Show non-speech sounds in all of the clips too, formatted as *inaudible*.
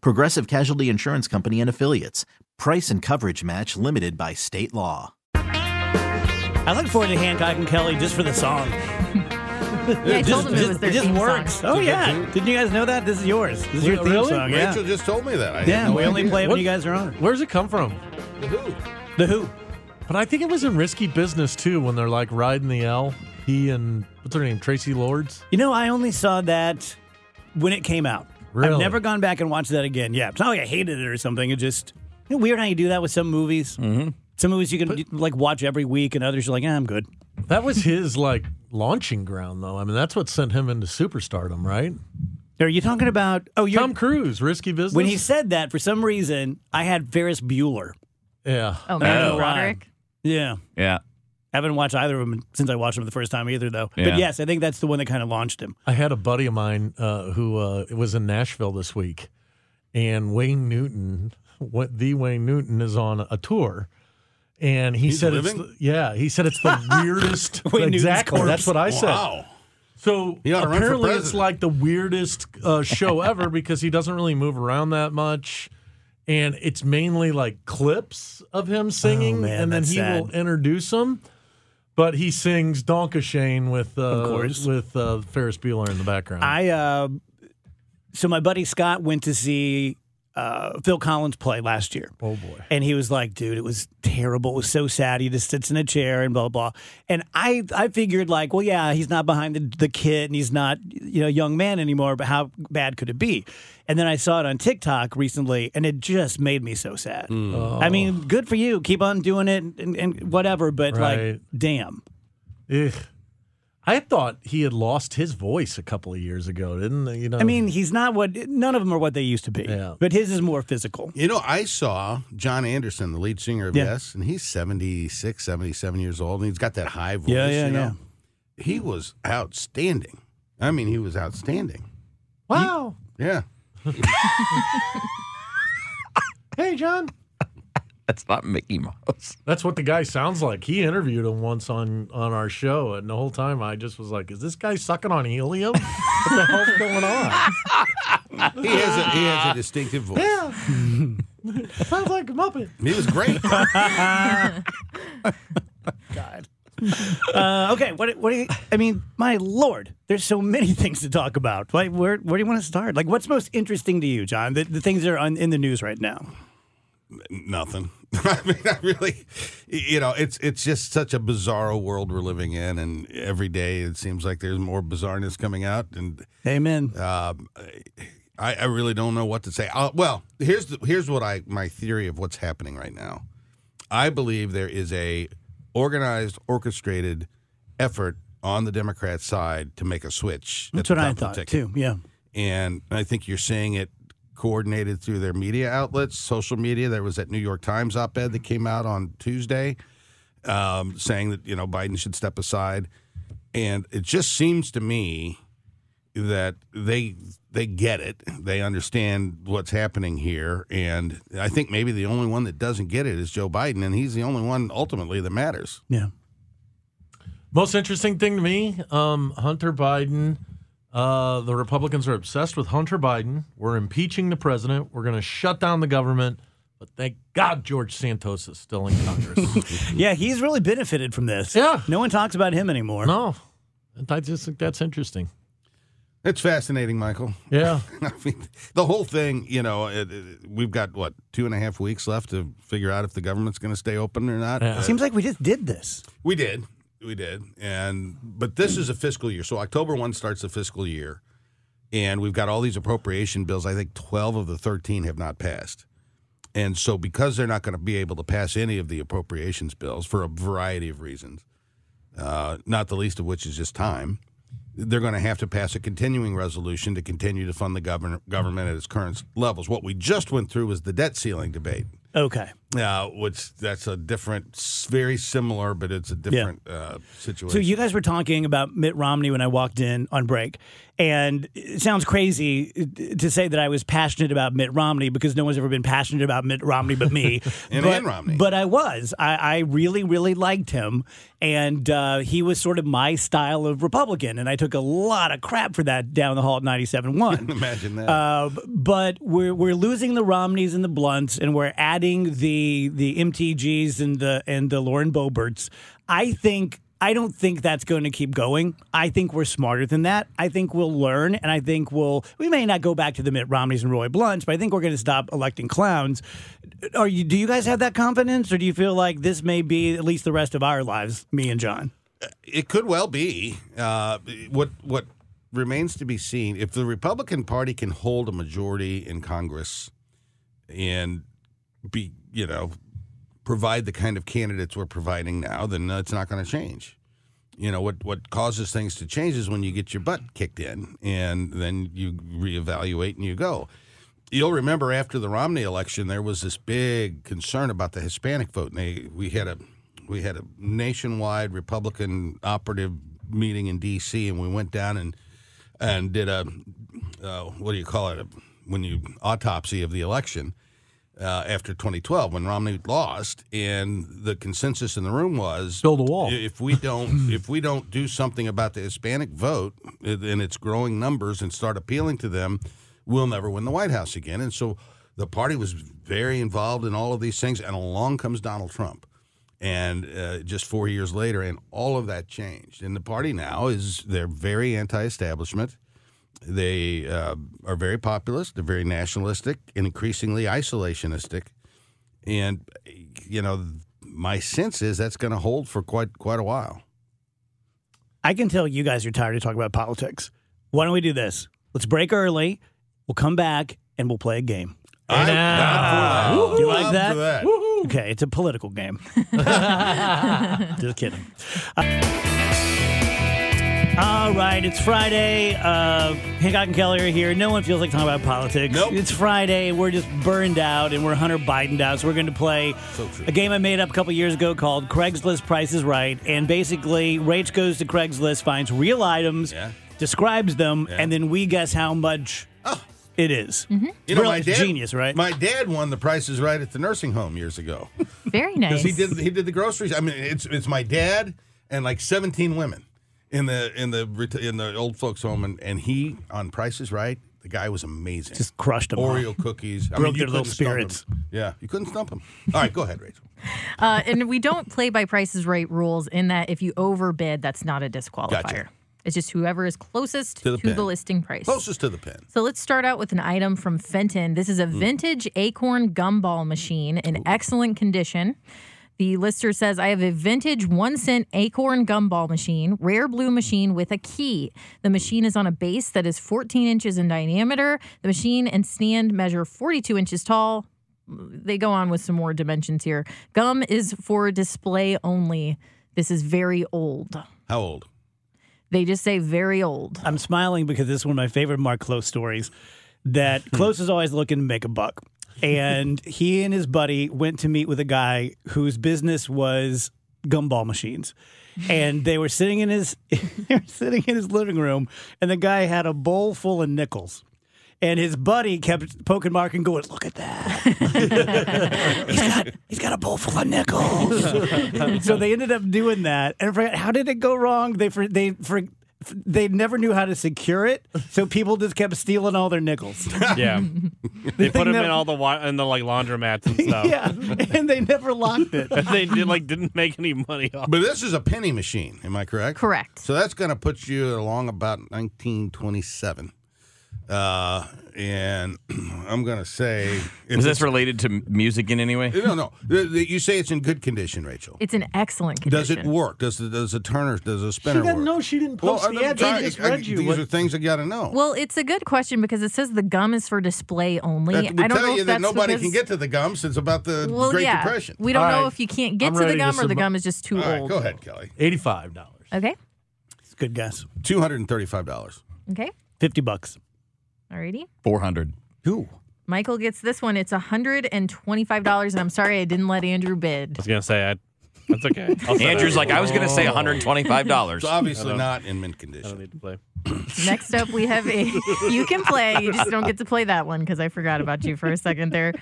Progressive Casualty Insurance Company and Affiliates. Price and coverage match limited by state law. I look forward to Hancock and Kelley just for the song. Yeah, I told them it was their it just theme song. works. Oh yeah, didn't you guys know that? This is yours. This is your theme Really? song. Yeah, Rachel just told me that. I yeah. no we only play it when you guys are on. Where's it come from? The Who? The Who. But I think it was in Risky Business too when they're like riding the L. He and what's her name, Traci Lords. You know, I only saw that when it came out. I've never gone back and watched that again. Yeah, it's not like I hated it or something. It just you know, weird how you do that with some movies. Mm-hmm. Some movies you can like watch every week, and others you're like, eh, I'm good. That was his like launching ground, though. I mean, that's what sent him into superstardom, right? Are you talking about? Oh, you're Tom Cruise, Risky Business. when he said that for some reason, I had Ferris Bueller. yeah, Oh, I don't Matthew know why. Yeah. Yeah. I haven't watched either of them since I watched them the first time either, though. But yes, I think that's the one that kind of launched him. I had a buddy of mine uh, who uh, was in Nashville this week, and Wayne Newton, what the Wayne Newton is on a tour. And he He's said, living? it's the, "Yeah, he said it's the *laughs* weirdest." Wayne exactly, corpse. that's what I said. Wow. So He ought to run for apparently, it's like the weirdest uh, show ever *laughs* because he doesn't really move around that much, and it's mainly like clips of him singing, Oh, man, and then that's he will introduce them. But he sings Danke Schoen with uh, with uh, Ferris Bueller in the background. I uh, so my buddy Scott went to see uh, Phil Collins play last year. oh boy. And he was like, dude, it was terrible. It was so sad. He just sits in a chair and blah, blah. And I, I figured, like, well, yeah, he's not behind the, the kid and he's not, you know, young man anymore, but how bad could it be? And then I saw it on TikTok recently and it just made me so sad. I mean, good for you. Keep on doing it and, and whatever, but like, damn. Ugh. I thought he had lost his voice a couple of years ago, didn't they? You know, I mean, he's not what, none of them are what they used to be, Yeah. but his is more physical. You know, I saw Jon Anderson, the lead singer of Yeah. Yes, and he's 76, 77 years old, and he's got that high voice. Yeah, yeah, you know? yeah. He was outstanding. I mean, he was outstanding. wow. Yeah. *laughs* *laughs* Hey, John. *laughs* That's not Mickey Mouse. That's what the guy sounds like. He interviewed him once on on our show, and the whole time I just was like, "Is this guy sucking on helium? what the hell's going on?" *laughs* He has a he has a distinctive voice. Yeah, *laughs* sounds like a muppet. He was great. God. Uh, okay, what what do you? I mean, my lord, there's so many things to talk about. Like, where where do you want to start? Like, what's most interesting to you, John? The, the things that are on, in the news right now. Nothing. *laughs* I mean, I really, you know, it's it's just such a bizarre world we're living in, and every day it seems like there's more bizarreness coming out, and Amen. um, I, I really don't know what to say. Uh, well, here's the, here's what I my theory of what's happening right now. I believe there is a organized, orchestrated effort on the Democrat side to make a switch. That's what I thought too. Yeah. and I think you're seeing it coordinated through their media outlets, social media. There was that New York Times op-ed that came out on Tuesday, um, saying that you know Biden should step aside, and it just seems to me that they they get it, they understand what's happening here, and I think maybe the only one that doesn't get it is Joe Biden, and he's the only one ultimately that matters. Yeah. Most interesting thing to me, um, Hunter Biden. Uh, the Republicans are obsessed with Hunter Biden. We're impeaching the president. We're going to shut down the government. But thank God George Santos is still in Congress. *laughs* Yeah, he's really benefited from this. Yeah. No one talks about him anymore. no, I just think that's interesting. It's fascinating, Michael. Yeah. *laughs* I mean, the whole thing, you know, it, it- we've got what two and a half weeks left to figure out if the government's going to stay open or not. Yeah. Uh, Seems like we just did this. we did, we did, and but this is a fiscal year, so October one starts the fiscal year, and we've got all these appropriation bills. I think twelve of the thirteen have not passed, and so because they're not going to be able to pass any of the appropriations bills for a variety of reasons, uh, not the least of which is just time. They're going to have to pass a continuing resolution to continue to fund the government government at its current levels. What we just went through was the debt ceiling debate. Okay. Uh, which that's a different, very similar, but it's a different uh, situation. So you guys were talking about Mitt Romney when I walked in on break, and it sounds crazy to say that I was passionate about Mitt Romney because no one's ever been passionate about Mitt Romney but me. *laughs* And but, Ann Romney. But I was. I, I really, really liked him, and uh, he was sort of my style of Republican, and I took a lot of crap for that down the hall at 97.1. *laughs* Imagine that. Uh, but we're we're losing the Romneys and the Blunts, and we're adding the the MTGs and the and the Lauren Boeberts. I think I don't think that's going to keep going. I think we're smarter than that. I think we'll learn, and I think we'll we may not go back to the Mitt Romneys and Roy Blunts, but I think we're going to stop electing clowns. Are you? Do you guys have that confidence, or do you feel like this may be at least the rest of our lives, me and John? it could well be. Uh, what what remains to be seen if the Republican Party can hold a majority in Congress and be you know provide the kind of candidates we're providing now, then it's not going to change. You know what what causes things to change is when you get your butt kicked in, and then you reevaluate and you go. You'll remember after the Romney election, there was this big concern about the Hispanic vote. And they, we had a we had a nationwide Republican operative meeting in D.C. and we went down and and did a uh, what do you call it? A, when you autopsy of the election uh, after 2012 when Romney lost, and the consensus in the room was Build a wall. If we don't, *clears throat* if we don't do something about the Hispanic vote and its growing numbers and start appealing to them, we'll never win the White House again. And so the party was very involved in all of these things, and along comes Donald Trump. And uh, just four years later, and all of that changed. And the party now is they're very anti-establishment. They uh, are very populist. They're very nationalistic and increasingly isolationistic. And you know, my sense is that's going to hold for quite quite a while. I can tell you guys are tired of talking about politics. Why don't we do this? Let's break early. We'll come back and we'll play a game. I'm for that. Do you like I'm that? that. Okay, it's a political game. *laughs* Just kidding. Uh, all right, it's Friday. Uh, Hancock and Kelley are here. No one feels like talking about politics. Nope. It's Friday. We're just burned out and we're Hunter Biden out. So we're going to play So a game I made up a couple years ago called Craigslist Price is Right. And basically, Rach goes to Craigslist, finds real items, Yeah. describes them, Yeah. and then we guess how much it is. You know, Brilliant. my dad, Genius, right? My dad won the prices right at the nursing home years ago *laughs* Very because nice. he did he did the groceries. I mean, it's it's my dad and like seventeen women in the in the in the old folks home, and, and he on prices right. The guy was amazing. Just crushed them all. Oreo cookies. I Broke mean, their little spirits. Yeah, you couldn't stump him. All right, go ahead, Rachel. *laughs* Uh, and we don't play by prices right rules in that if you overbid, that's not a disqualifier. Gotcha. It's just whoever is closest To the to the listing price. Closest to the pin. So let's start out with an item from Fenton. This is a vintage acorn gumball machine in excellent condition. The lister says, I have a vintage one cent acorn gumball machine, rare blue machine with a key. The machine is on a base that is 14 inches in diameter. The machine and stand measure 42 inches tall. They go on with some more dimensions here. Gum is for display only. This is very old. How old? They just say very old. I'm smiling because this is one of my favorite Mark Close stories. That hmm. Close is always looking to make a buck. And *laughs* he and his buddy went to meet with a guy whose business was gumball machines. And they were sitting in his *laughs* they were sitting in his living room, and the guy had a bowl full of nickels. And his buddy kept poking Mark and going, "Look at that! *laughs* he's got he's got a bowl full of nickels." so they ended up doing that, and I forgot how did it go wrong? They for, they for, they never knew how to secure it, so people just kept stealing all their nickels. *laughs* Yeah. they put them never- in all the wa- in the like laundromats and *laughs* stuff. yeah, and they never locked it. And *laughs* they did like didn't make any money off. But this is a penny machine. Am I correct? Correct. So that's going to put you along about 1927. Uh, and *clears throat* I'm going to say. Is this related to music in any way? No, no. The- the- You say it's in good condition, Rachel. It's an excellent condition. Does it work? Does the, does the turner, does the spinner doesn't work? know. She didn't post I'm the ad. trying- She just I- read you. These what- are things I got to know. Well, it's a good question because it says the gum is for display only. that I don't tell know you if that nobody because, can get to the gum since about the well, Great yeah. Depression. We don't All know right. if you can't get I'm to the ready to gum or the gum is just too All right, old. go ahead, Kelley. Eighty-five dollars. Okay. It's a good guess. $235. Okay. Fifty bucks. Alrighty. 400. Ooh. Michael gets this one. It's $125, and I'm sorry I didn't let Andrew bid. I was gonna say I, that's okay. *laughs* I'll set Andrew's it. like, I was going to say $125. obviously don't- not in mint I don't condition. need to play. Next up, we have a. *laughs* You can play. You just don't get to play that one because I forgot about you for a second there.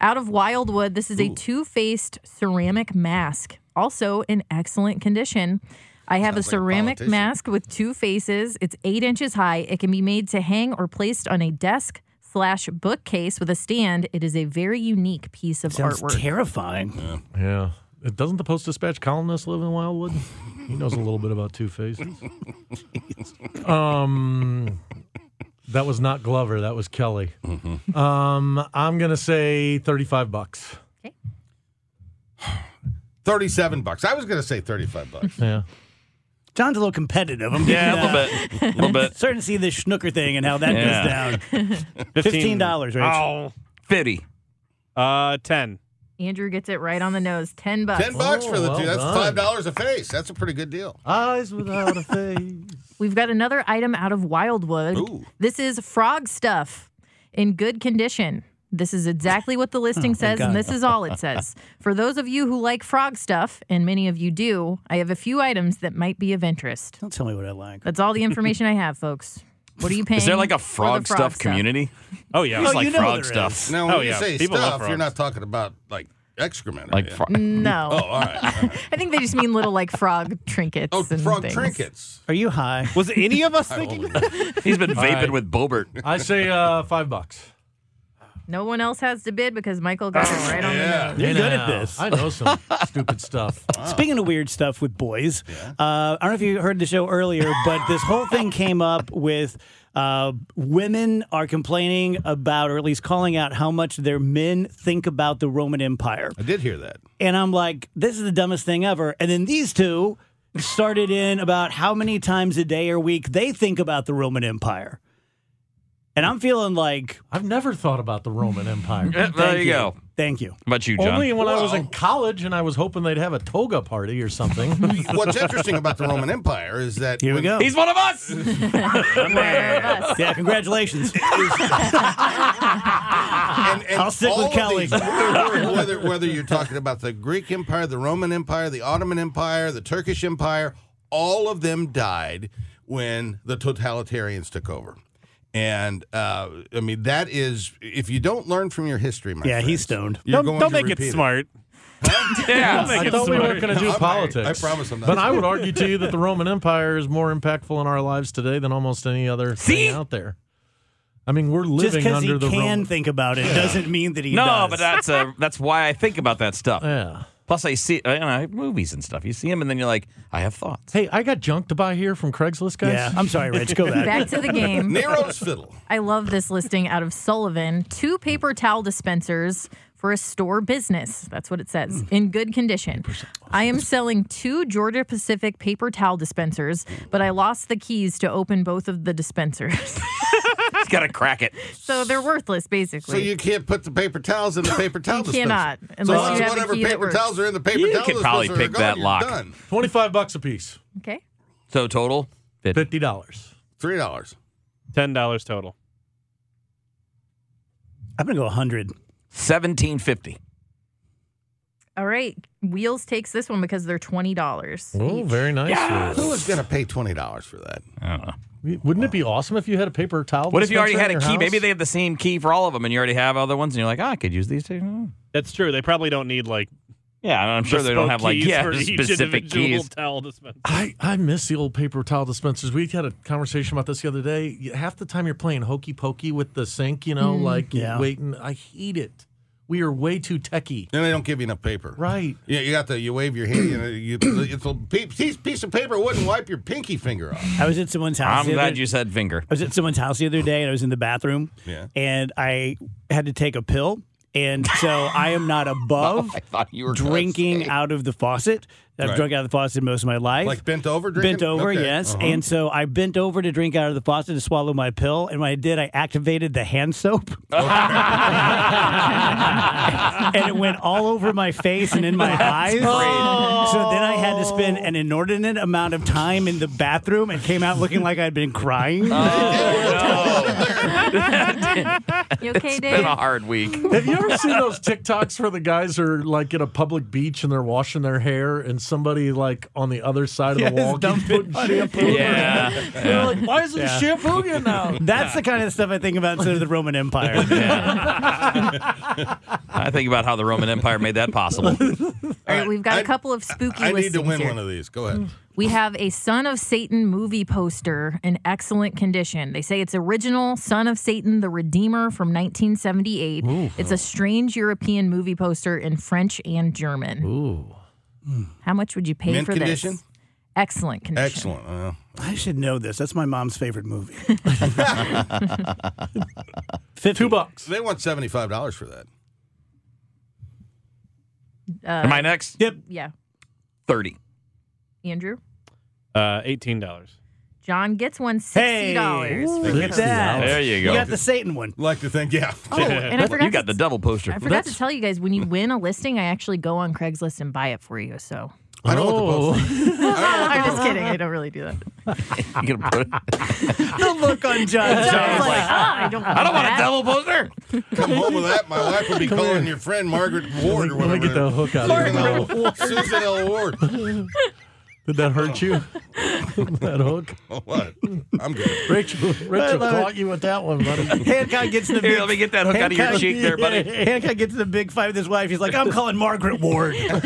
Out of Wildwood, this is a two faced ceramic mask, also in excellent condition. I have Sounds a like a ceramic mask with two faces. It's eight inches high. It can be made to hang or placed on a desk slash bookcase with a stand. It is a very unique piece of Sounds artwork. terrifying. Yeah. It doesn't the Post Dispatch columnist live in Wildwood? He knows a little bit about Two Faces. *laughs* um, that was not Glover. That was Kelley. Um, I'm gonna say thirty-five bucks. Okay. *sighs* 37 bucks. I was going to say 35 bucks. Yeah. John's a little competitive. I'm yeah, a little uh, bit. A little bit. *laughs* Starting to see this snooker thing and how that Yeah. goes down. *laughs* Fifteen dollars, Rich. Oh, 50. uh, ten. Andrew gets it right on the nose. Ten bucks. 10 bucks for the well two. That's done. $5 a face. That's a pretty good deal. Eyes without a face. *laughs* We've got another item out of Wildwood. Ooh. This is frog stuff in good condition. This is exactly what the listing Oh, says, and this is all it says. *laughs* For those of you who like frog stuff, and many of you do, I have a few items that might be of interest. Don't tell me what I like. That's all the information I have, folks. What are you paying? *laughs* Is there like a for the frog, stuff community? Oh yeah. Just Oh, like you know frog stuff. is. Now, when Oh, you yeah. say People love stuff, you're not talking about like excrement. Like fro- No. *laughs* Oh, all right. I think they just mean little like frog trinkets. Oh, and frog things. trinkets. Are you high? Was any of us thinking? don't he's been vaping right. with Boebert. I say uh, five bucks. No one else has to bid because Michael got it right on the Yeah. nose. You're good at this. I know some stupid stuff. *laughs* Speaking of weird stuff with boys, uh, I don't know if you heard the show earlier, but this whole thing came up with uh, women are complaining about, or at least calling out, how much their men think about the Roman Empire. I did hear that. And I'm like, this is the dumbest thing ever. And then these two started in about how many times a day or week they think about the Roman Empire. And I'm feeling like, I've never thought about the Roman Empire. there thank you go. Thank you. How about you, John? Only when I was in college and I was hoping they'd have a toga party or something. *laughs* What's interesting about the Roman Empire is that Here we go. He's one of us. *laughs* *laughs* yeah, congratulations. and, and I'll stick with Kelley. these- whether whether you're talking about the Greek Empire, the Roman Empire, the Ottoman Empire, the Turkish Empire, all of them died when the totalitarians took over. And uh, I mean that is if you don't learn from your history, my Yeah, friends, he's stoned. you're Don't, going don't to make it repeat smart. *laughs* yeah. I thought we weren't going to do I'm- I- politics. I promise I'm not But I would argue to you that the Roman Empire is more impactful in our lives today than almost any other See? thing out there. I mean, we're Just living because he under the can Roman. think about it doesn't mean that he No, does. but that's uh, that's why I think about that stuff. Yeah. Plus, I see uh, you know, movies and stuff. You see them, and then you're like, I have thoughts. Hey, I got junk to buy here from Craigslist, guys. yeah, I'm sorry, Rich. Go back. Back to the game. Nero's fiddle. I love this listing out of Sullivan. Two paper towel dispensers for a store business. That's what it says. In good condition. I am selling two Georgia Pacific paper towel dispensers, but I lost the keys to open both of the dispensers. *laughs* He's got to crack it. so they're worthless, basically. So you can't put the paper towels in the paper towel You dispenser. cannot, So unless once you have a whatever key that paper works. towels are in the paper You towel could probably dispenser are pick that gone, lock. You're done. 25 bucks a piece. okay. So total, fifty. $50. Three dollars. Ten dollars total. I'm gonna go 100. seventeen fifty. All right. Wheels takes this one because they're $20. Oh, very nice. Who is going to pay twenty dollars for that? I don't know. Wouldn't it be awesome if you had a paper towel? What if you already had a your key? Maybe they have the same key for all of them, and you already have other ones, and you're like, oh, I could use these two. That's true. They probably don't need like Yeah, and I'm sure they don't have like keys yeah for each specific keys. towel dispenser. I, I miss the old paper towel dispensers. We had a conversation about this the other day. Half the time you're playing hokey pokey with the sink, you know, mm. like Yeah. waiting. I hate it. We are way too techy. Then they don't give you enough paper. Right. Yeah, you got the you wave your hand. You know, you, *clears throat* it's a piece, piece of paper wouldn't wipe your pinky finger off. I was at someone's house. I'm the glad other- you said finger. I was at someone's house the other day and I was in the bathroom. Yeah. And I had to take a pill. And so I am not *laughs* oh, above I thought you were drinking out of the faucet. I've Right. drunk out of the faucet most of my life. Like bent over, drinking? Bent over, Okay. yes. Uh-huh. And so I bent over to drink out of the faucet to swallow my pill. And when I did, I activated the hand soap. *laughs* and it went all over my face and in my eyes. So then I had to spend an inordinate amount of time in the bathroom and came out looking like I'd been crying. You okay, It's Dave? been a hard week. Have you ever seen those TikToks where the guys are like at a public beach and they're washing their hair and somebody like on the other side of the wall keeps dumping putting shampoo? Yeah. *laughs* They're like, why isn't Yeah. shampoo here now? *laughs* That's the kind of stuff I think about instead of the Roman Empire. *laughs* I think about how the Roman Empire made that possible. All right, we've got a I- couple of spooky I need listings to win here. one of these. Go ahead. We have a Son of Satan movie poster in excellent condition. They say it's original Son of Satan the Redeemer from 1978. It's a strange European movie poster in French and German. Ooh. How much would you pay Mint for condition? this? Excellent condition. Excellent. Uh, I should know this. That's my mom's favorite movie. *laughs* Two bucks. they want seventy five dollars for that. Am I next? Yep. Yeah. 30. Andrew? Uh, eighteen dollars. John gets one Hey, $60. look at that. There you go. You got the Satan one. Like to think, yeah. Oh, and I *laughs* forgot You got to, the devil poster. I forgot to tell you guys when you win a listing, I actually go on Craigslist and buy it for you. So I don't Oh. want the poster. *laughs* I'm just kidding. I don't really do that. *laughs* You gonna put it- The look on John's I face. like, ah, I don't. I don't want a that. devil poster. Come home with that. My wife would be calling your friend Margaret Ward or Let whatever. me get the hook out of. Susan L. Ward. Did that hurt you? *laughs* that hook? *laughs* Oh, what? I'm good. *laughs* Rachel, Rachel love it. caught you with that one, buddy. Hancock gets in the Here, big, let me get that hook out of your cheek there, buddy. Hancock gets in the big fight with his wife. He's like, I'm calling Margaret Ward. Get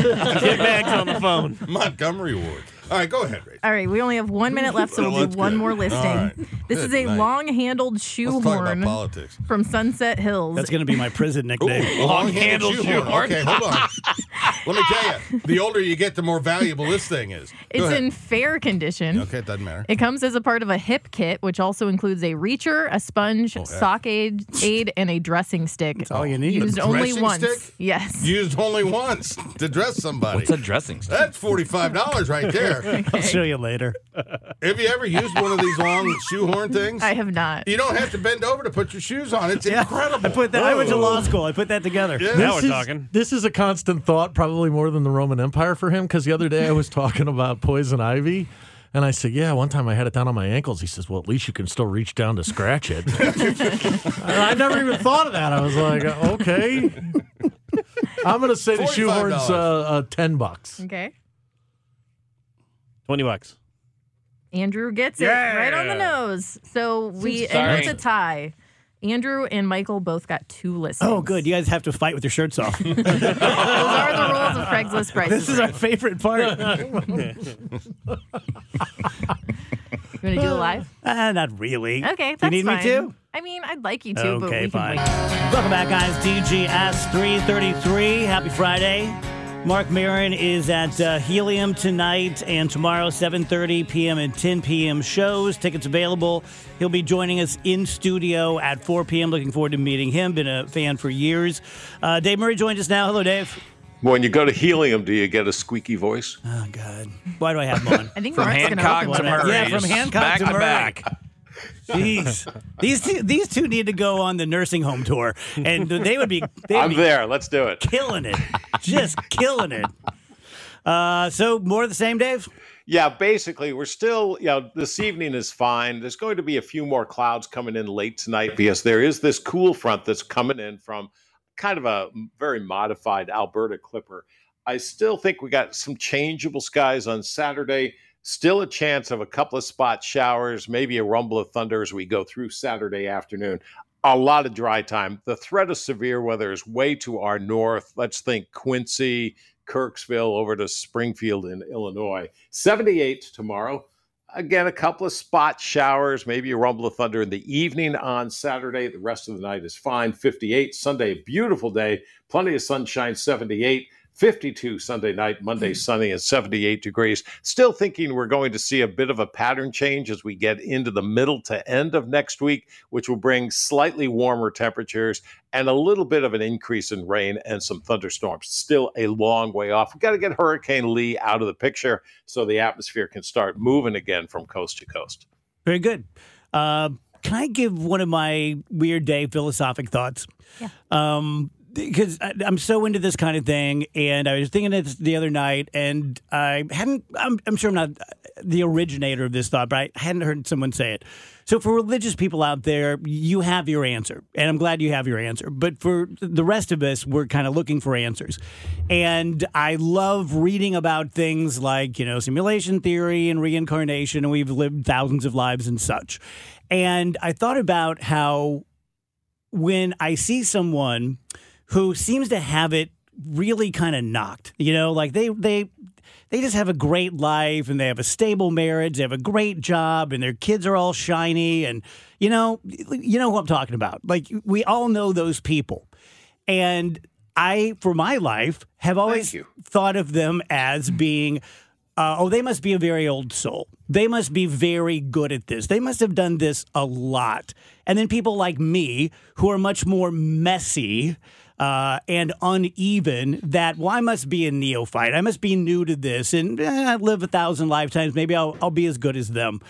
bags on the phone. Montgomery Ward. All right, go ahead, Rachel. All right, we only have one minute left, so we'll That's do one good. more listing. All right. This Good is a night. long-handled Let's talk about shoehorn politics. from Sunset Hills. That's going to be my prison nickname. Long-handled shoehorn. Okay, hold on. *laughs* Let me tell you, the older you get, the more valuable this thing is. Go it's ahead. in fair condition. Okay, it doesn't matter. It comes as a part of a hip kit, which also includes a reacher, a sponge, Oh, sock aid, aid, and a dressing stick. That's all you need. Used A only dressing once. stick? Yes. Used only once to dress somebody. What's a dressing stick? That's forty-five dollars right *laughs* there. *laughs* I'll show you later. Have you ever used one of these long shoehorn things? I have not. You don't have to bend over to put your shoes on. It's incredible. I put that. I went to law school. I put that together. Yeah. Now This we're is- talking. This is a constant thought, probably more than the Roman Empire for him. Because the other day I was *laughs* talking about poison ivy, and I said, "Yeah, one time I had it down on my ankles." He says, "Well, at least you can still reach down to scratch it." And I never even thought of that. I was like, "Okay." I'm going to say the shoehorn's $45. uh, uh, ten bucks. Okay. Twenty bucks. Andrew gets it right on the nose. So we and Sorry. it's a tie. Andrew and Michael both got two listings. Oh, good. You guys have to fight with your shirts off. *laughs* *laughs* Those are the rules of Craigslist prices. this is our favorite part. *laughs* You want to do it live? Ah, not really. Okay, that's Do you need fine. me to? I mean, I'd like you to, but Okay, we can fine. wait. Welcome back, guys. DGS 333. Happy Friday. Marc Maron is at uh, Helium tonight and tomorrow, 7.30 p.m. and 10 p.m. shows. Tickets available. He'll be joining us in studio at 4 p.m. Looking forward to meeting him. Been a fan for years. Uh, Dave Murray joins us now. Hello, Dave. When you go to helium, do you get a squeaky voice? Oh, God. Why do I have one? *laughs* I think From Mark's going to Hancock open to one. Murray. Yeah, from just Hancock back to to Murray. back. Jeez. these, two, these two need to go on the nursing home tour, and they would be, they would I'm be there. Let's do it. killing it. Just killing it. Uh, so more of the same, Dave? Yeah, basically, we're still, you know, this evening is fine. There's going to be a few more clouds coming in late tonight because there is this cool front that's coming in from kind of a very modified Alberta Clipper. I still think we got some changeable skies on Saturday. Still a chance of a couple of spot showers, maybe a rumble of thunder as we go through Saturday afternoon. A lot of dry time. The threat of severe weather is way to our north. Let's think Quincy, Kirksville over to Springfield in Illinois. 78 tomorrow. Again, a couple of spot showers, maybe a rumble of thunder in the evening on Saturday. The rest of the night is fine. 58. Sunday, beautiful day. Plenty of sunshine, 78. 52 Sunday night, Monday sunny and 78 degrees. Still thinking we're going to see a bit of a pattern change as we get into the middle to end of next week, which will bring slightly warmer temperatures and a little bit of an increase in rain and some thunderstorms. Still a long way off. We've got to get Hurricane Lee out of the picture so the atmosphere can start moving again from coast to coast. Very good. Uh, can I give one of my weird day philosophic thoughts? Yeah. Um, because I'm so into this kind of thing, and I was thinking this the other night, and I hadn't. I'm, I'm sure I'm not the originator of this thought, but I hadn't heard someone say it. So for religious people out there, you have your answer, and I'm glad you have your answer. But for the rest of us, we're kind of looking for answers, and I love reading about things like you know simulation theory and reincarnation, and we've lived thousands of lives and such. And I thought about how when I see someone who seems to have it really kind of knocked, you know, like they they they just have a great life and they have a stable marriage, they have a great job and their kids are all shiny and you know, you know who I'm talking about. Like we all know those people. And I for my life have always thought of them as being uh, oh, they must be a very old soul. They must be very good at this. They must have done this a lot. And then people like me, who are much more messy uh, and uneven, that, well, I must be a neophyte. I must be new to this. And eh, I live a thousand lifetimes. Maybe I'll, I'll be as good as them.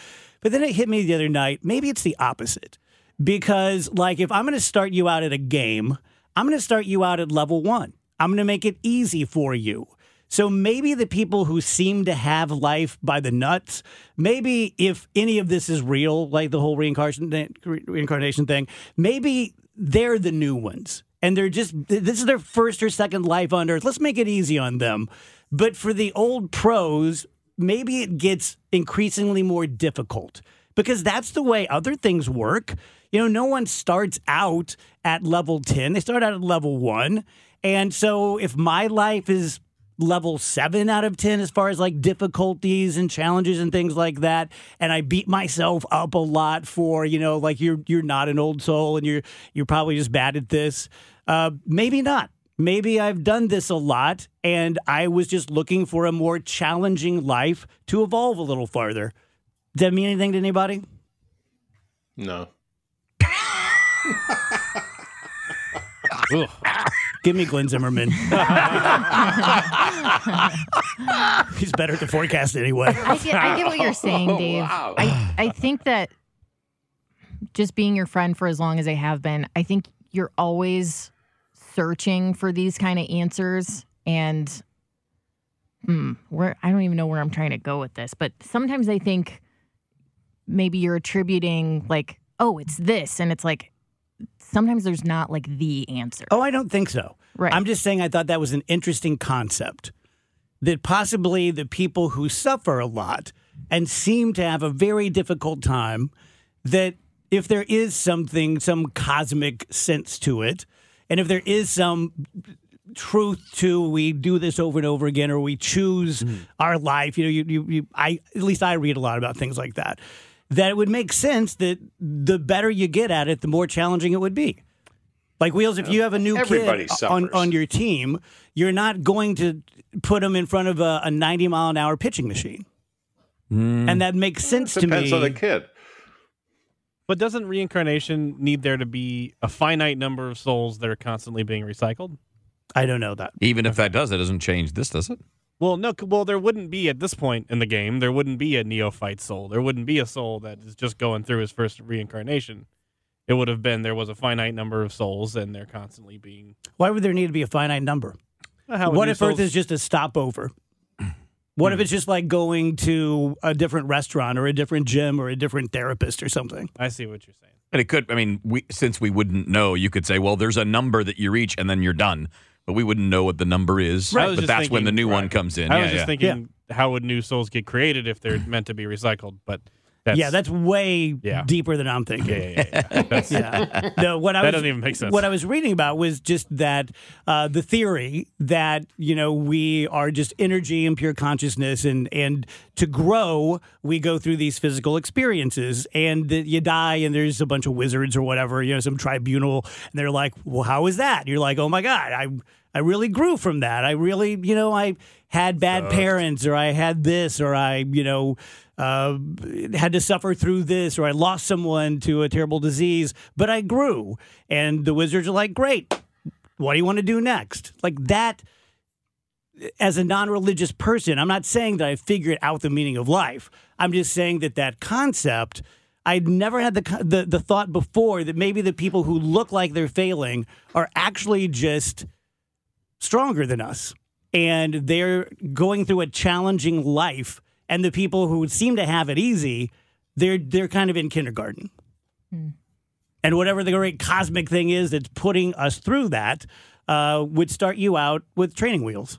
But then it hit me the other night. Maybe it's the opposite. Because, like, if I'm going to start you out at a game, I'm going to start you out at level one. I'm going to make it easy for you. So maybe the people who seem to have life by the nuts, maybe if any of this is real, like the whole reincarnation reincarnation thing, maybe they're the new ones. And they're just this is their first or second life on earth. Let's make it easy on them. But for the old pros, maybe it gets increasingly more difficult because that's the way other things work. You know, no one starts out at level 10, they start out at level 1. And so if my life is level 7 out of 10 as far as like difficulties and challenges and things like that and I beat myself up a lot for, you know, like you're you're not an old soul and you're you're probably just bad at this. Uh maybe not. Maybe I've done this a lot and I was just looking for a more challenging life to evolve a little farther. Does that mean anything to anybody? No. *laughs* Give me Glenn Zimmerman. *laughs* He's better at the forecast anyway. I get, I get what you're saying, *laughs* Dave. wow. I, I think that just being your friend for as long as I have been, I think you're always searching for these kind of answers. And hmm, where I don't even know where I'm trying to go with this, but sometimes I think maybe you're attributing like, oh, it's this, and it's like sometimes there's not like the answer. Oh, I don't think so. Right. I'm just saying I thought that was an interesting concept. That possibly the people who suffer a lot and seem to have a very difficult time, that if there is something, some cosmic sense to it, and if there is some truth to we do this over and over again or we choose hmm. our life you know you, you, you i at least i read a lot about things like that that it would make sense that the better you get at it the more challenging it would be like wheels if you have a new Everybody kid on, suffers. on your team you're not going to put him in front of a, a 90 mile an hour pitching machine hmm. and that makes sense to me. Depends on the kid. But doesn't reincarnation need there to be a finite number of souls that are constantly being recycled? i don't know that Even if that does, it doesn't change this, does it? Well, no. Well, there wouldn't be at this point in the game. There wouldn't be a neophyte soul. There wouldn't be a soul that is just going through his first reincarnation. It would have been there was a finite number of souls, and they're constantly being. why would there need to be a finite number How what new if Earth is just a stopover? *clears throat* What if hmm. it's just like going to a different restaurant or a different gym or a different therapist or something? I see what you're saying. And it could, I mean, we, since we wouldn't know, you could say, well, there's a number that you reach and then you're done. But we wouldn't know what the number is. I was But just that's when the thinking- new one comes in. I yeah, was just yeah. thinking, how would new souls get created if they're meant to be recycled? But That's, yeah, that's way Yeah. deeper than I'm thinking. yeah, yeah, yeah, yeah. *laughs* No, what I That was, doesn't even make sense. What I was reading about was just that uh, the theory that you know we are just energy and pure consciousness, and and to grow we go through these physical experiences, and that you die, and there's a bunch of wizards or whatever, you know, some tribunal, and they're like, well, how is that? And you're like, oh my god, I I really grew from that. I really, you know, I had bad parents, or I had this, or I, you know uh, had to suffer through this, or I lost someone to a terrible disease, but I grew. And the wizards are like, great. What do you want to do next? Like that, as a non religious person, I'm not saying that I figured out the meaning of life. I'm just saying that that concept, I'd never had the, the, the thought before that maybe the people who look like they're failing are actually just stronger than us. And they're going through a challenging life. And the people who seem to have it easy, they're they're kind of in kindergarten. And whatever the great cosmic thing is that's putting us through that uh, would start you out with training wheels.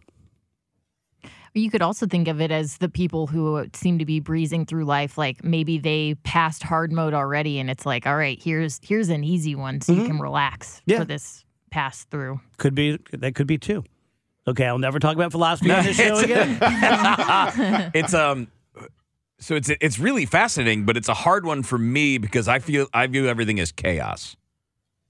You could also think of it as the people who seem to be breezing through life, like maybe they passed hard mode already, and it's like, all right, here's here's an easy one, so you can relax Yeah. for this pass through. Could be that could be two. Okay, I'll never talk about philosophy on this show *laughs* again. *laughs* it's um so it's it's really fascinating, but it's a hard one for me because I feel I view everything as chaos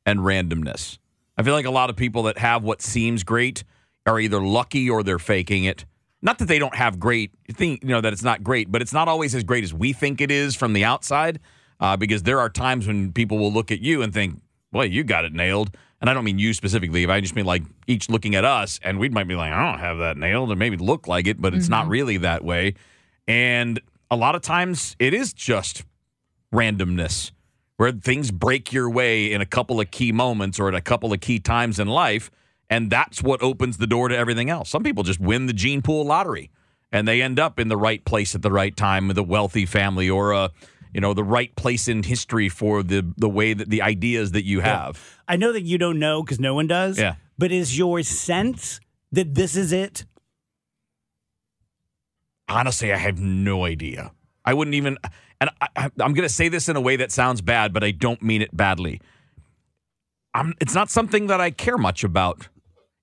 and randomness. I feel like a lot of people that have what seems great are either lucky or they're faking it. Not that they don't have great think you know that it's not great, but it's not always as great as we think it is from the outside. Uh, because there are times when people will look at you and think, "Well, you got it nailed." And I don't mean you specifically. but I just mean like each looking at us, and we might be like, "I don't have that nailed," and maybe look like it, but it's not mm-hmm. really that way. And a lot of times, it is just randomness where things break your way in a couple of key moments or at a couple of key times in life. And that's what opens the door to everything else. Some people just win the gene pool lottery and they end up in the right place at the right time with a wealthy family or a you know the right place in history for the the way that the ideas that you have. I know that you don't know because no one does. Yeah. But is your sense that this is it? Honestly, I have no idea. I wouldn't even, and I, I, I'm going to say this in a way that sounds bad, but I don't mean it badly. I'm, it's not something that I care much about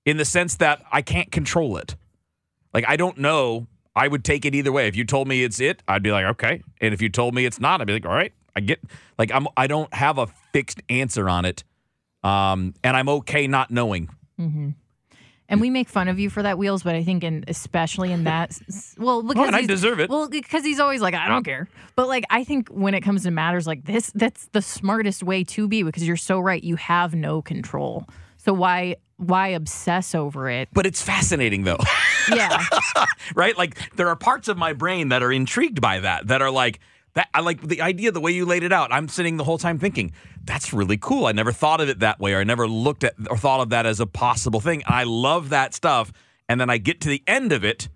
in the sense that I can't control it. Like, I don't know. I would take it either way. If you told me it's it, I'd be like, okay. And if you told me it's not, I'd be like, all right, I get, like, I'm, I don't have a fixed answer on it. Um, and I'm okay not knowing. Mm-hmm. And we make fun of you for that, Wheels, but I think, in especially in that, *laughs* well, because Oh, and I deserve it. Well, because he's always like, I don't care. But like, I think when it comes to matters like this, that's the smartest way to be because you're so right. You have no control. So why why obsess over it? But it's fascinating, though. *laughs* Yeah, *laughs* right? Like there are parts of my brain that are intrigued by that, that are like that. I like the idea, the way you laid it out. I'm sitting the whole time thinking that's really cool. I never thought of it that way, or I never looked at or thought of that as a possible thing. I love that stuff, and then I get to the end of it,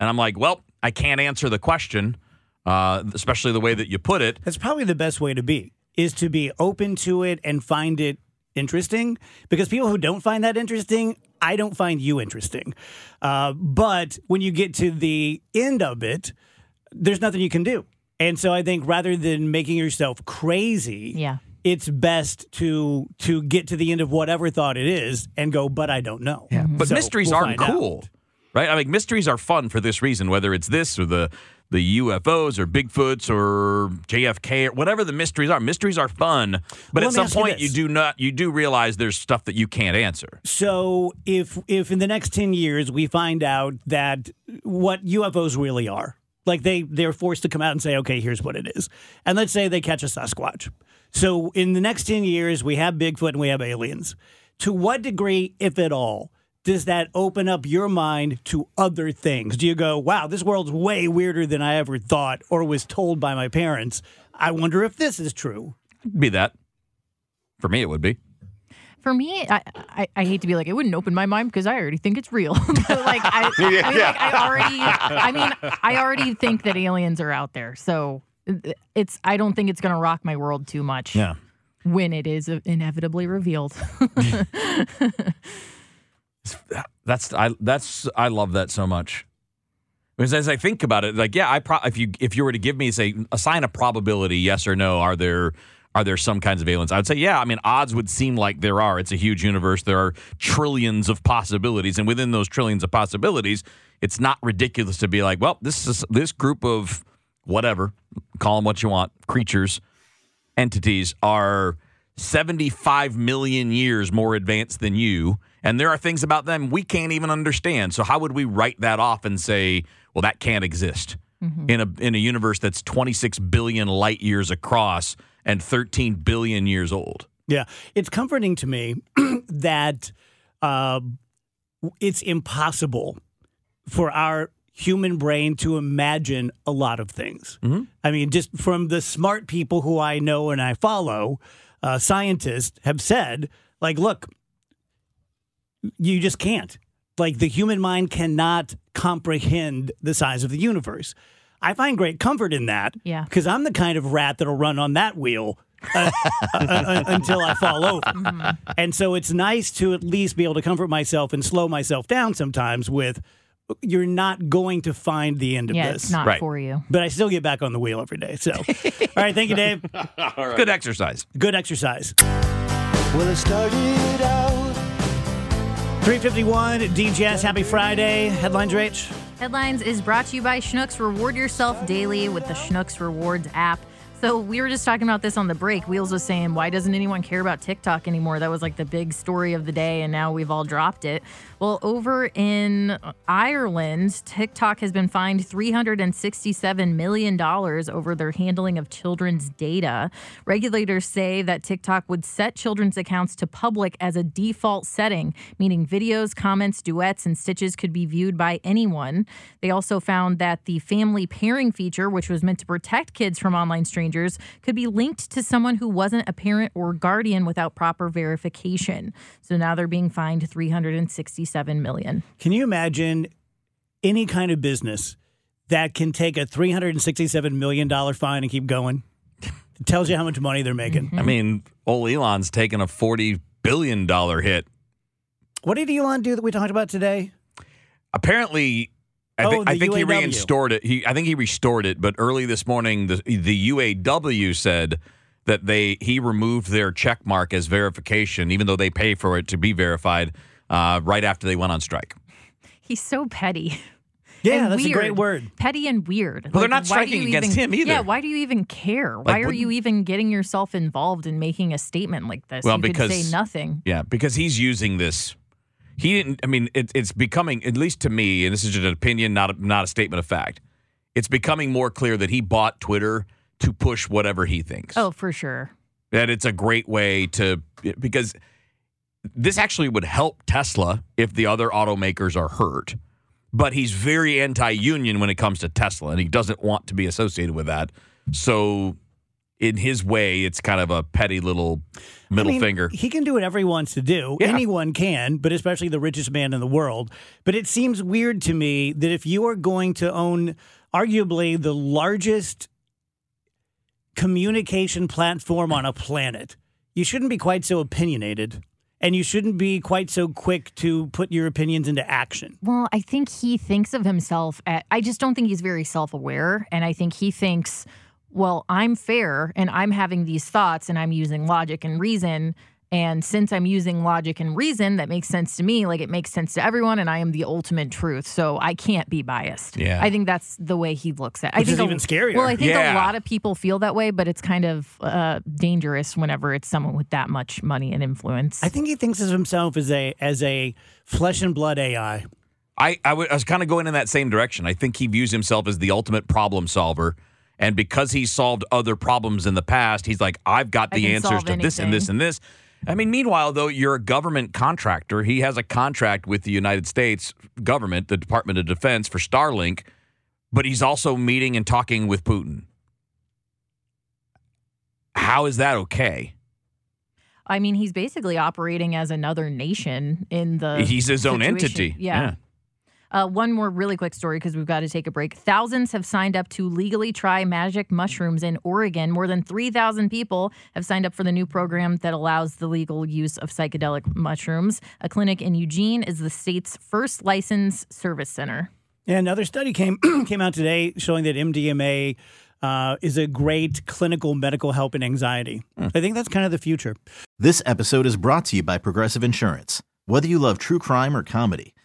and I'm like, well, I can't answer the question, uh, especially the way that you put it. That's probably the best way to be, is to be open to it and find it interesting. Because people who don't find that interesting, I don't find you interesting. Uh, but when you get to the end of it, there's nothing you can do. And so I think rather than making yourself crazy, yeah. it's best to to get to the end of whatever thought it is and go, but I don't know. Yeah. But mysteries aren't cool, right? I mean, mysteries are fun for this reason, whether it's this or the the UFOs or Bigfoots or JFK or whatever the mysteries are. Mysteries are fun, but Well, at some ask you point you, do not you do realize there's stuff that you can't answer. So if if in the next 10 years we find out that what UFOs really are, like they they're forced to come out and say, okay, here's what it is. And let's say they catch a Sasquatch. So in the next 10 years we have Bigfoot and we have aliens. To what degree, if at all, does that open up your mind to other things? Do you go, wow, this world's way weirder than I ever thought or was told by my parents? I wonder if this is true. Be that for me, it would be. For me, I, I I hate to be like it wouldn't open my mind because I already think it's real. *laughs* but like I, *laughs* I mean, like I already, I mean, I already think that aliens are out there. So it's I don't think it's going to rock my world too much. Yeah. When it is uh, inevitably revealed. *laughs* That's I that's I love that so much. Because as I think about it, like yeah, I pro- if you if you were to give me say assign a probability, yes or no, are there are there some kinds of aliens? I would say yeah. I mean, odds would seem like there are. It's a huge universe. There are trillions of possibilities, and within those trillions of possibilities, it's not ridiculous to be like, well, this is this group of whatever, call them what you want, creatures, entities are 75 million years more advanced than you. And there are things about them we can't even understand. So, how would we write that off and say, well, that can't exist in, a, in a universe that's 26 billion light years across and 13 billion years old? Yeah, it's comforting to me *clears throat* that uh, it's impossible for our human brain to imagine a lot of things. I mean, just from the smart people who I know and I follow, uh, scientists have said, like, look, you just can't. Like, the human mind cannot comprehend the size of the universe. I find great comfort in that. Yeah. Because I'm the kind of rat that'll run on that wheel uh, uh, uh, until I fall over. And so it's nice to at least be able to comfort myself and slow myself down sometimes with you're not going to find the end of Yeah, this. it's not Right. for you. But I still get back on the wheel every day. So, all right. Thank you, Dave. *laughs* Good exercise. Good exercise. Well, it started out. 351 DJS. Happy Friday. Headlines, Rach. Headlines is brought to you by Schnucks. Reward yourself daily with the Schnucks Rewards app. So we were just talking about this on the break. Wheels was saying, why doesn't anyone care about TikTok anymore? That was like the big story of the day, and now we've all dropped it. Well, over in Ireland, TikTok has been fined $367 million over their handling of children's data. Regulators say that TikTok would set children's accounts to public as a default setting, meaning videos, comments, duets, and stitches could be viewed by anyone. They also found that the family pairing feature, which was meant to protect kids from online strangers, could be linked to someone who wasn't a parent or guardian without proper verification. So now they're being fined 367 million. Can you imagine any kind of business that can take a $367 million fine and keep going? It tells you how much money they're making. I mean, old Elon's taking a $40 billion hit. What did Elon do that we talked about today? Apparently, I, Oh, think I the think he UAW. restored it. He, I think he restored it. But early this morning, the the UAW said that they he removed their check mark as verification, even though they pay for it to be verified. Uh, right after they went on strike. He's so petty. Yeah, and that's weird. a great word. Petty and weird. Well, they're not striking against even- him either. Yeah, why do you even care? why are you even getting yourself involved in making a statement like this? Well, you because could say nothing. Yeah, because he's using this. He didn't. I mean, it, it's becoming, at least to me, and this is just an opinion, not a, not a statement of fact. It's becoming more clear that he bought Twitter to push whatever he thinks. Oh, for sure. that it's a great way to because this actually would help Tesla if the other automakers are hurt. But he's very anti-union when it comes to Tesla, and he doesn't want to be associated with that. So, in his way, it's kind of a petty little middle I mean, finger. He can do whatever he wants to do. Yeah. Anyone can, but especially the richest man in the world. But it seems weird to me that if you are going to own arguably the largest communication platform on a planet, you shouldn't be quite so opinionated. And you shouldn't be quite so quick to put your opinions into action. Well, I think he thinks of himself at, I just don't think he's very self aware. And I think he thinks, well, I'm fair and I'm having these thoughts and I'm using logic and reason. And since I'm using logic and reason, that makes sense to me. Like it makes sense to everyone, and I am the ultimate truth. So I can't be biased. Yeah. I think that's the way he looks at. it. I think is a- even scarier. Well, I think Yeah. a lot of people feel that way, but it's kind of uh, dangerous whenever it's someone with that much money and influence. I think he thinks of himself as a as a flesh and blood AI. I, I, w- I was kind of going in that same direction. I think he views himself as the ultimate problem solver. And because he's solved other problems in the past, he's like, I've got the answers to this and this and this. I mean, meanwhile, though, you're a government contractor. He has a contract with the United States government, the Department of Defense, for Starlink, but he's also meeting and talking with Putin. How is that okay? I mean, he's basically operating as another nation in the. He's his own situation. entity. Yeah. Uh, one more really quick story because we've got to take a break. Thousands have signed up to legally try magic mushrooms in Oregon. More than 3,000 people have signed up for the new program that allows the legal use of psychedelic mushrooms. A clinic in Eugene is the state's first licensed service center. And another study came *clears throat* came out today showing that MDMA uh, is a great clinical medical help in anxiety. I think that's kind of the future. This episode is brought to you by Progressive Insurance. Whether you love true crime or comedy,